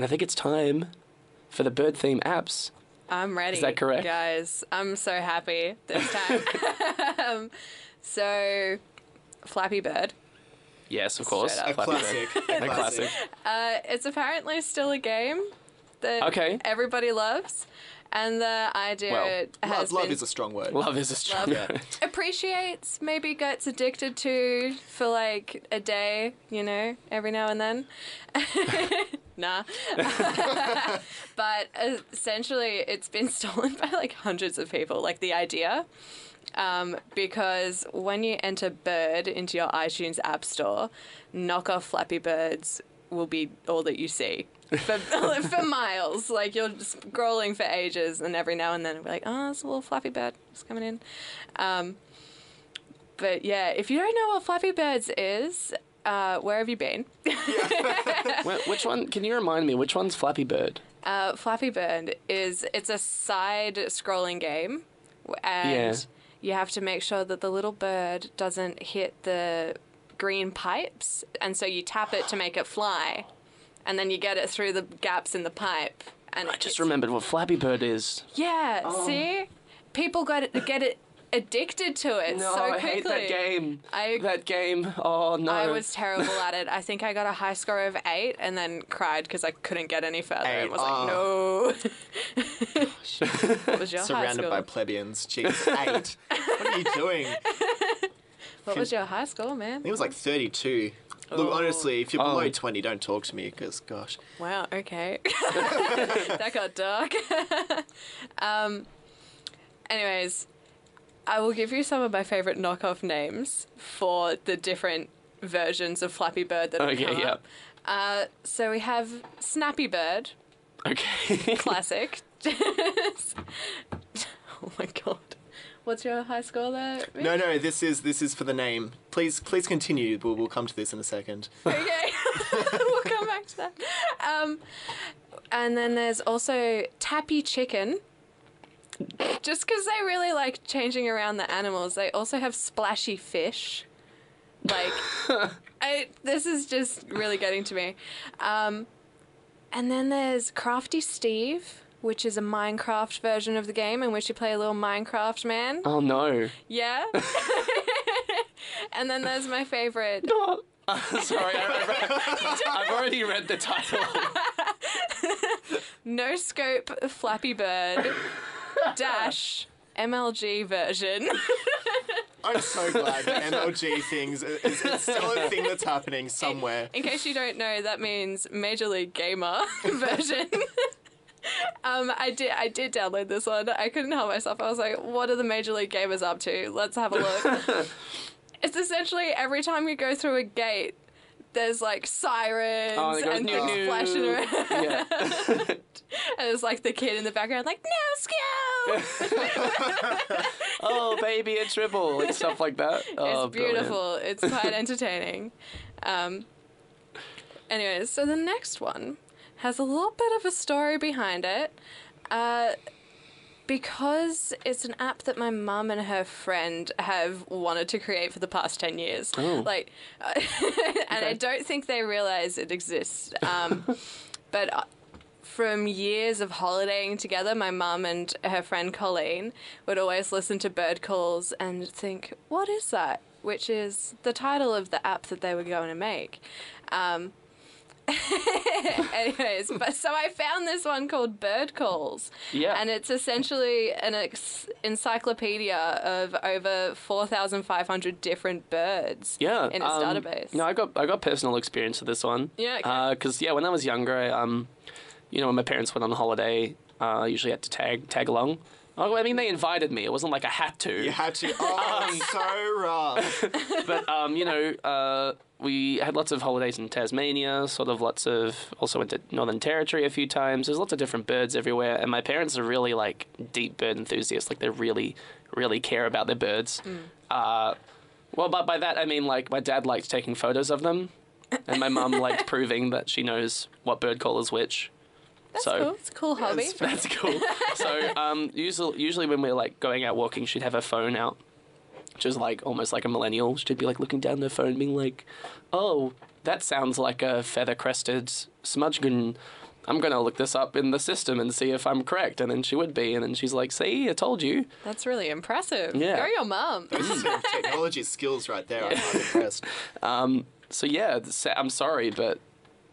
and I think it's time for the bird theme apps. I'm ready. Is that correct? Guys, I'm so happy this time. um, so, Flappy Bird. Yes, of course. A up. Flappy Bird. classic. A classic. Uh, it's apparently still a game that Okay. everybody loves. And the idea Well, has Love, love been is a strong word. Love is a strong Love. word. appreciates, maybe gets addicted to for like a day, you know, every now and then. Nah. but essentially, it's been stolen by like hundreds of people, like the idea. Um, because when you enter Bird into your iTunes App Store, knockoff Flappy Birds will be all that you see. For, for miles. Like you're scrolling for ages, and every now and then be like, oh, there's a little Flappy Bird just coming in. Um, but yeah, if you don't know what Flappy Birds is, uh, where have you been? Wh- which one? Can you remind me? Which one's Flappy Bird? Uh, Flappy Bird is it's a side scrolling game, and Yeah. you have to make sure that the little bird doesn't hit the green pipes, and so you tap it to make it fly, and then you get it through the gaps in the pipe. And I just it's- remembered what Flappy Bird is. Yeah, Oh. see, people got it, to get it addicted to it No, so I hate that game. I That game. Oh no. I was terrible at it. I think I got a high score of eight and then cried because I couldn't get any further Eight, and was oh. like, no. what was your high score? Surrounded by plebeians. Jeez, eight. what are you doing? I what was your high score, man? think it was like 32. Look, Oh. honestly, if you're below Oh. 20, don't talk to me, because, gosh. Wow, okay. that got dark. um, anyways, I will give you some of my favorite knockoff names for the different versions of Flappy Bird that have Okay, come yeah. up. Uh, so we have Snappy Bird, Okay. classic. oh my god. What's your high score there? Mitch? No, no, this is this is for the name. Please, please continue. We'll, we'll come to this in a second. Okay, we'll come back to that. Um, and then there's also Tappy Chicken. Just because they really like changing around the animals, they also have Splashy Fish. Like, I, this is just really getting to me. Um, and then there's Crafty Steve, which is a Minecraft version of the game in which you play a little Minecraft man. oh no. Yeah. and then there's my favorite No. Uh, sorry, I, have already read the title. No Scope Flappy Bird dash MLG version. I'm so glad the MLG things is, is still a thing that's happening somewhere. In case you don't know, that means Major League Gamer version. um, I did I did download this one. I couldn't help myself. I was like, what are the Major League Gamers up to? Let's have a look. it's essentially every time you go through a gate, there's like sirens Oh, and things flashing around. Yeah. And it's like the kid in the background, like, no skill! Oh, baby, a triple and stuff like that. Oh, it's brilliant. beautiful. It's quite entertaining. Um, anyways, so the next one has a little bit of a story behind it. Uh, because it's an app that my mum and her friend have wanted to create for the past 10 years. Oh. Like, and I don't think they realize it exists. Um, but from years of holidaying together, my mum and her friend Colleen would always listen to bird calls and think, what is that? Which is the title of the app that they were going to make. Um, anyways, but so I found this one called Bird Calls. Yeah. And it's essentially an ex- encyclopedia of over 4,500 different birds Yeah, in its um, database. No, I got I got personal experience with this one. Yeah, okay. Because yeah, when I was younger, I, um, you know, when my parents went on holiday, uh, I usually had to tag tag along. Oh, I mean, they invited me. It wasn't like I had to. You had to. Oh, so rough. but um, you know, uh, we had lots of holidays in Tasmania, sort of lots of also went to Northern Territory a few times. There's lots of different birds everywhere, and my parents are really like deep bird enthusiasts. Like they really, really care about their birds. Uh, well, but by that I mean like my dad liked taking photos of them, and my mum liked proving that she knows what bird call is which. That's so cool. It's a cool hobby. that's cool. so um, usually, usually when we're like going out walking, she'd have her phone out, which is like almost like a millennial. She'd be like looking down her phone, being like, "Oh, that sounds like a feather-crested smudgen I'm gonna look this up in the system and see if I'm correct. And then she would be, and then she's like, "See, I told you." That's really impressive. Yeah. Go your mum. Those are some technology skills right there. I'm, I'm impressed. Um, so yeah, I'm sorry, but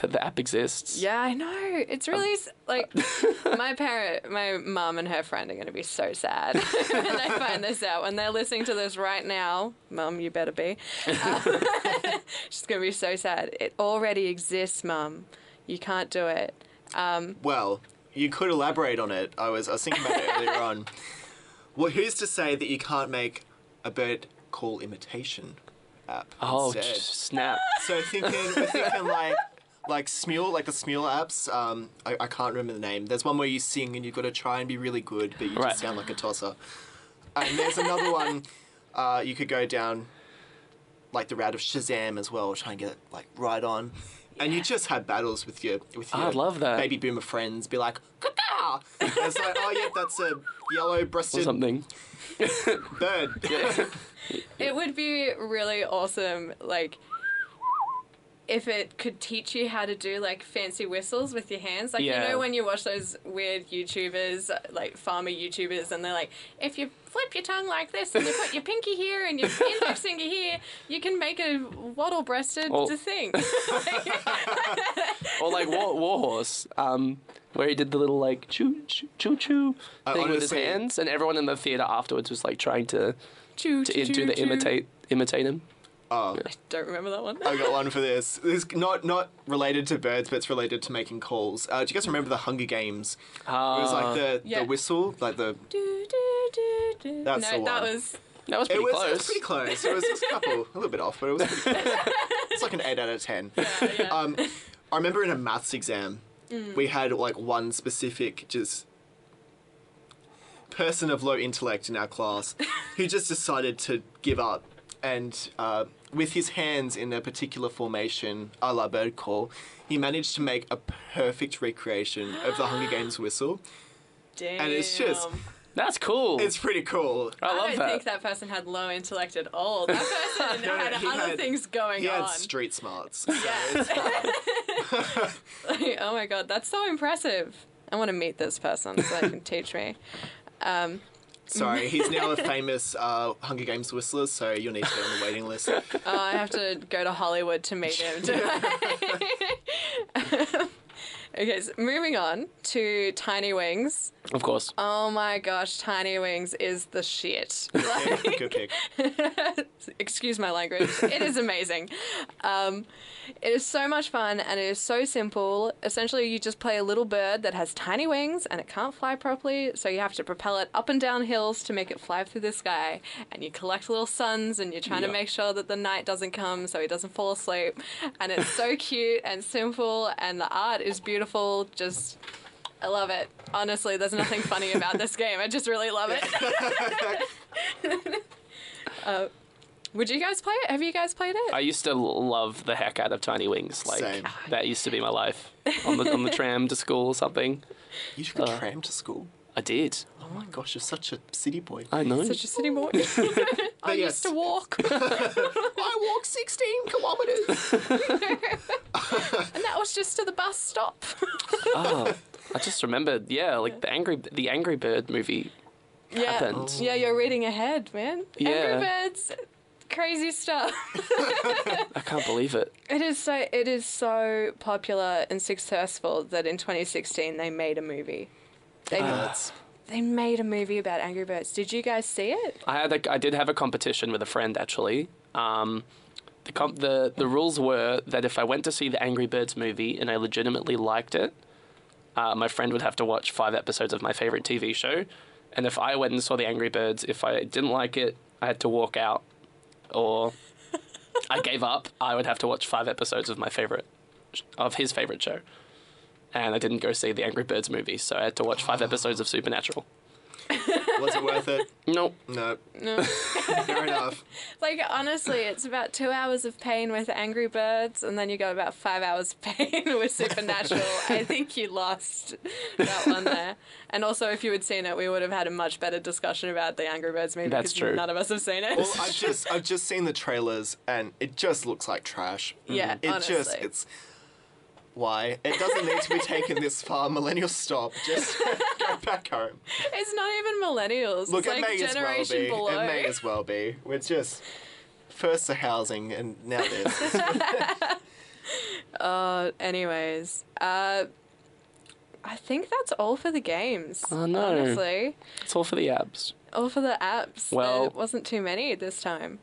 the, the app exists. Yeah, I know. It's really s like my parent, my mum and her friend are going to be so sad when they find this out. When they're listening to this right now, mum, you better be. Uh, she's going to be so sad. It already exists, mum. You can't do it. Um, Well, you could elaborate on it. I was I was thinking about it earlier on. Well, who's to say that you can't make a bird call imitation app Oh, snap! So thinking, we're thinking like like Smule, like the Smule apps. Um, I, I can't remember the name. There's one where you sing and you've got to try and be really good, but you Right. just sound like a tosser. And there's another one. Uh, you could go down like the route of Shazam as well, try and get it like right on. And you just have battles with your with your I'd love that. baby boomer friends. Be like, "Caw-caw!" And it's like, oh yeah, that's a Or yellow-breasted something. bird. It would be really awesome, like if it could teach you how to do like fancy whistles with your hands. Like Yeah. you know when you watch those weird YouTubers, like farmer YouTubers, and they're like, if you flip your tongue like this and you put your pinky here and your index finger here, you can make a waddle-breasted Well- thing. or like War, Warhorse, um, where he did the little like choo choo choo choo I thing with his hands, and everyone in the theater afterwards was like trying to choo, to choo, do the choo. imitate imitate him. Oh, I Don't remember that one. I got one for this. This is not not related to birds, but it's related to making calls. Uh, do you guys remember the Hunger Games? it was like the, Yeah. the whistle, like the. Do, do, do, do. That's no, the that was that was It pretty was, close. it was pretty close. It was, it was a couple, a little bit off, but it was pretty close. It's like an eight out of ten. yeah. Um, I remember in a maths exam, we had like one specific just person of low intellect in our class who just decided to give up and uh, with his hands in a particular formation a la bird call he managed to make a perfect recreation of the hunger games whistle Damn. And it's just- That's cool. it's pretty cool I I love don't that. think that person had low intellect at all. That person No, no, had he other had- things going he had street smarts so Yeah. Like, oh my god, that's so impressive. I want to meet this person so they can teach me. Um, sorry he's now a famous uh, hunger games whistler so you'll need to be on the waiting list oh, I have to go to Hollywood to meet him. okay, so moving on to Tiny Wings. of course. Oh my gosh, Tiny Wings is the shit. Like, good pick excuse my language. It is amazing. Um, it is so much fun and it is so simple. Essentially, you just play a little bird that has tiny wings and it can't fly properly, so you have to propel it up and down hills to make it fly through the sky. And you collect little suns and you're trying Yeah. to make sure that the night doesn't come so he doesn't fall asleep. And it's so cute and simple and the art is beautiful. Just. I love it. Honestly, there's nothing funny about this game. I just really love it. uh, would you guys play it? Have you guys played it? I used to love the heck out of Tiny Wings. Like Same. that used to be my life on the on the tram to school or something. you took a tram to school I did. Oh my gosh, you're such a city boy. I know. Such a city boy. I yes. used to walk, I walk 16 kilometers. and that was just to the bus stop. oh, I just remembered. Yeah, like the angry the Angry Bird movie yeah, happened. yeah, you're reading ahead, man. Yeah. Angry Birds, crazy stuff. I can't believe it. It is so it is so popular and successful that in 2016 they made a movie. They Ah. they made a movie about Angry Birds. Did you guys see it? I had a, I did have a competition with a friend actually. Um, the, comp- the the rules were that if I went to see the Angry Birds movie and I legitimately liked it, uh, my friend would have to watch five episodes of my favorite TV show, and if I went and saw the Angry Birds, if I didn't like it, I had to walk out, or I gave up. I would have to watch five episodes of my favorite of his favorite show. And I didn't go see the Angry Birds movie, so I had to watch five episodes of Supernatural. Was it worth it? Nope. No. No. Fair enough. Like honestly, it's about two hours of pain with Angry Birds, and then you got about five hours of pain with Supernatural. I think you lost that one there. And also, if you had seen it, we would have had a much better discussion about the Angry Birds movie. That's because true. None of us have seen it. Well, I've just I've just seen the trailers and it just looks like trash. Yeah, It just honestly. it's why. It doesn't need to be taken this far. Millennials, stop. Just go back home. It's not even millennials. Look, it's it like may as well generation be. below. It may as well be. We're just first the housing and now this. Uh, anyways, uh, I think that's all for the games. Oh, no. Honestly, It's all for the abs. all for the apps. Well- there wasn't too many this time.